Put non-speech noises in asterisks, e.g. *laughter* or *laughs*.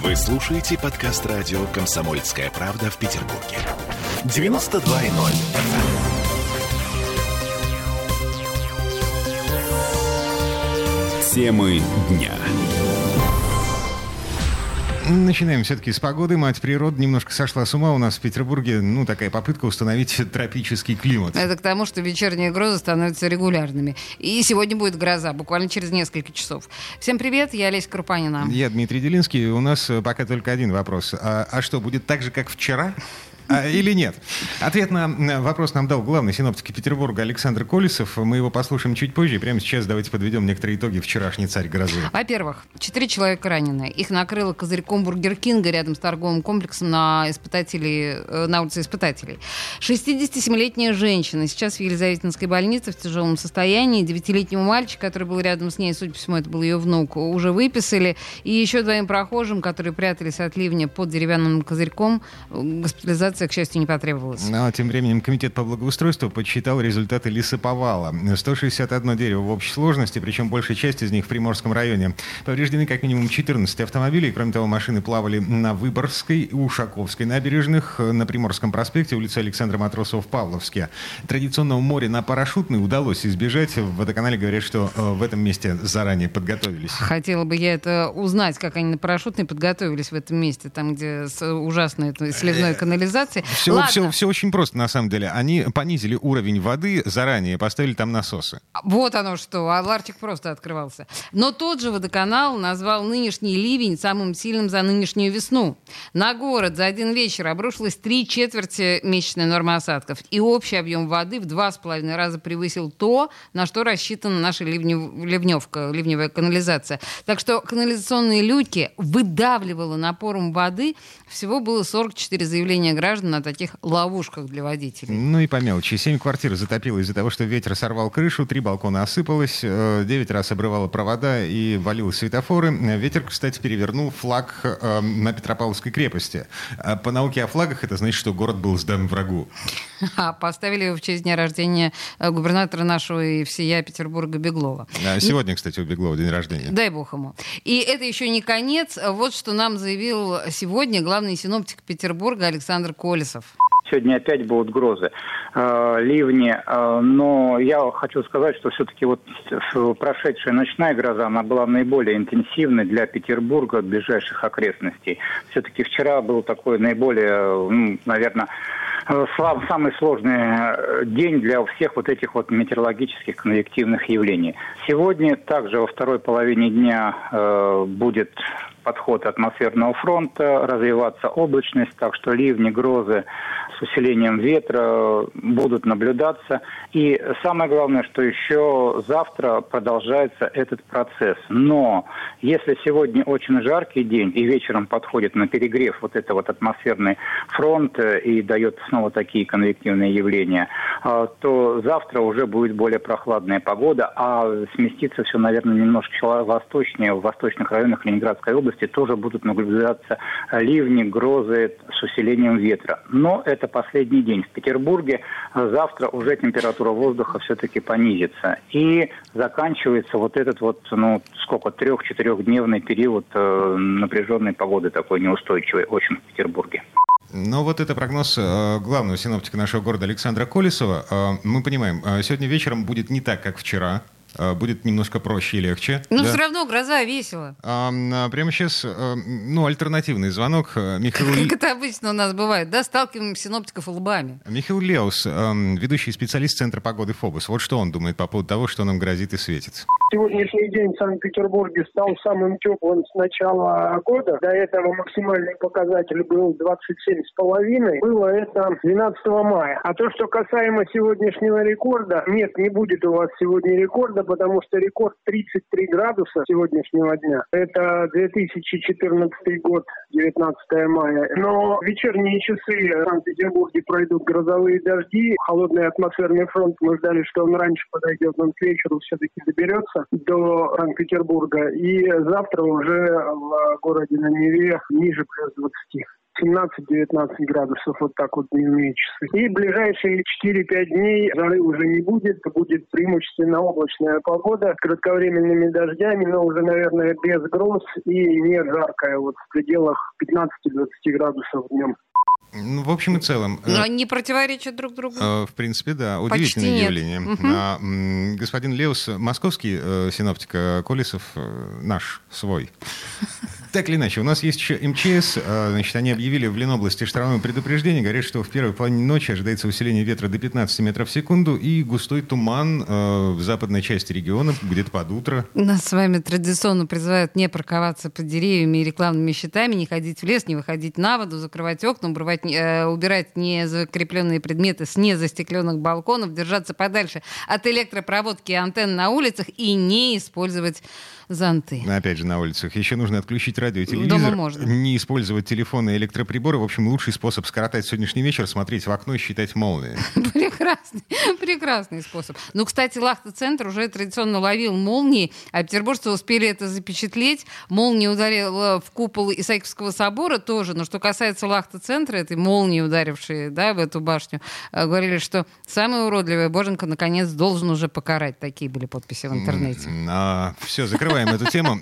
Вы слушаете подкаст радио «Комсомольская правда» в Петербурге. 92.0 Темы дня. Начинаем все-таки с погоды. Мать природа немножко сошла с ума. У нас в Петербурге, ну, такая попытка установить *laughs* тропический климат. Это к тому, что вечерние грозы становятся регулярными. И сегодня будет гроза, буквально через несколько часов. Всем привет, я Олеся Крупанина. Я Дмитрий Делинский. У нас пока только один вопрос. А, а что, будет так же, как вчера? А, или нет? Ответ на вопрос нам дал главный синоптик Петербурга Александр Колесов. Мы его послушаем чуть позже. Прямо сейчас давайте подведем некоторые итоги вчерашней царь грозы. Во-первых, четыре человека ранены. Их накрыло козырьком Бургер Кинга рядом с торговым комплексом на, испытателей, э, на улице испытателей. 67-летняя женщина сейчас в Елизаветинской больнице в тяжелом состоянии. Девятилетнего мальчика, который был рядом с ней, судя по всему, это был ее внук, уже выписали. И еще двоим прохожим, которые прятались от ливня под деревянным козырьком, госпитализация Регистрация, к счастью, не потребовалась. Ну, а тем временем Комитет по благоустройству подсчитал результаты лесоповала. 161 дерево в общей сложности, причем большая часть из них в Приморском районе. Повреждены как минимум 14 автомобилей. Кроме того, машины плавали на Выборгской и Ушаковской набережных, на Приморском проспекте, улице Александра Матросова в Павловске. Традиционного моря на парашютной удалось избежать. В водоканале говорят, что э, в этом месте заранее подготовились. Хотела бы я это узнать, как они на парашютной подготовились в этом месте, там, где ужасная сливной канализация канализации. Все, Ладно. все, все очень просто, на самом деле. Они понизили уровень воды заранее, поставили там насосы. Вот оно что, а ларчик просто открывался. Но тот же водоканал назвал нынешний ливень самым сильным за нынешнюю весну. На город за один вечер обрушилось три четверти месячной нормы осадков. И общий объем воды в два с половиной раза превысил то, на что рассчитана наша ливнев... ливневка, ливневая канализация. Так что канализационные люки выдавливало напором воды. Всего было 44 заявления граждан граждан о таких ловушках для водителей. Ну и по мелочи. Семь квартир затопило из-за того, что ветер сорвал крышу, три балкона осыпалось, э, девять раз обрывало провода и валило светофоры. Ветер, кстати, перевернул флаг э, на Петропавловской крепости. А по науке о флагах это значит, что город был сдан врагу. *laughs* А, поставили его в честь дня рождения э, губернатора нашего и всея Петербурга Беглова. А сегодня, кстати, у Беглова день рождения. Дай бог ему. И это еще не конец. Вот что нам заявил сегодня главный синоптик Петербурга Александр Колесов. Сегодня опять будут грозы, э, ливни, э, но я хочу сказать, что все-таки вот прошедшая ночная гроза, она была наиболее интенсивной для Петербурга, ближайших окрестностей. Все-таки вчера был такой наиболее, ну, наверное, Э, самый сложный э, день для всех вот этих вот метеорологических конвективных явлений. Сегодня также во второй половине дня э, будет подход атмосферного фронта, развиваться облачность, так что ливни, грозы с усилением ветра будут наблюдаться. И самое главное, что еще завтра продолжается этот процесс. Но если сегодня очень жаркий день и вечером подходит на перегрев вот это вот атмосферный фронт э, и дает снова такие конвективные явления, то завтра уже будет более прохладная погода, а сместится все, наверное, немножко восточнее, в восточных районах Ленинградской области тоже будут наблюдаться ливни, грозы с усилением ветра. Но это последний день. В Петербурге завтра уже температура воздуха все-таки понизится. И заканчивается вот этот вот, ну, сколько, трех-четырехдневный период э, напряженной погоды такой неустойчивой очень в Петербурге. Ну вот это прогноз э, главного синоптика нашего города Александра Колесова. Э, мы понимаем, э, сегодня вечером будет не так, как вчера. Э, будет немножко проще и легче. Но да? все равно гроза весело. А, прямо сейчас, а, ну, альтернативный звонок. Э, Михаил... Как это обычно у нас бывает, да? Сталкиваем синоптиков лбами. Михаил Леус, ведущий специалист Центра погоды ФОБУС. Вот что он думает по поводу того, что нам грозит и светит. Сегодняшний день в Санкт-Петербурге стал самым теплым с начала года. До этого максимальный показатель был 27,5. Было это 12 мая. А то, что касаемо сегодняшнего рекорда, нет, не будет у вас сегодня рекорда, года, потому что рекорд 33 градуса сегодняшнего дня. Это 2014 год, 19 мая. Но вечерние часы в Санкт-Петербурге пройдут грозовые дожди. Холодный атмосферный фронт, мы ждали, что он раньше подойдет, он к вечеру все-таки доберется до Санкт-Петербурга. И завтра уже в городе на Неве ниже плюс 20. 17-19 градусов, вот так вот дневные часы. И ближайшие 4-5 дней жары уже не будет, будет преимущественно облачная погода с кратковременными дождями, но уже, наверное, без гроз и не жаркая, вот в пределах 15-20 градусов днем. Ну, в общем и целом. Но э, они противоречат друг другу. Э, в принципе, да. Удивительное Почти явление. Угу. А, господин Леус, московский э, синоптик Колесов, э, наш, свой. Так или иначе, у нас есть еще МЧС. А, значит, они объявили в Ленобласти штормовое предупреждение. Говорят, что в первой половине ночи ожидается усиление ветра до 15 метров в секунду и густой туман э, в западной части региона, где-то под утро. Нас с вами традиционно призывают не парковаться под деревьями и рекламными щитами, не ходить в лес, не выходить на воду, закрывать окна, убирать, э, убирать незакрепленные предметы с незастекленных балконов, держаться подальше от электропроводки и антенн на улицах и не использовать зонты. Опять же, на улицах. Еще нужно отключить радио телевизор. Не использовать телефоны и электроприборы. В общем, лучший способ скоротать сегодняшний вечер — смотреть в окно и считать молнии. *laughs* Прекрасный, прекрасный способ. Ну, кстати, Лахта-центр уже традиционно ловил молнии, а петербуржцы успели это запечатлеть. Молния ударила в купол Исаакиевского собора тоже. Но что касается Лахта-центра, этой молнии, ударившей да, в эту башню, э, говорили, что самая уродливая боженка наконец должен уже покарать. Такие были подписи в интернете. А, все, закрываем эту тему.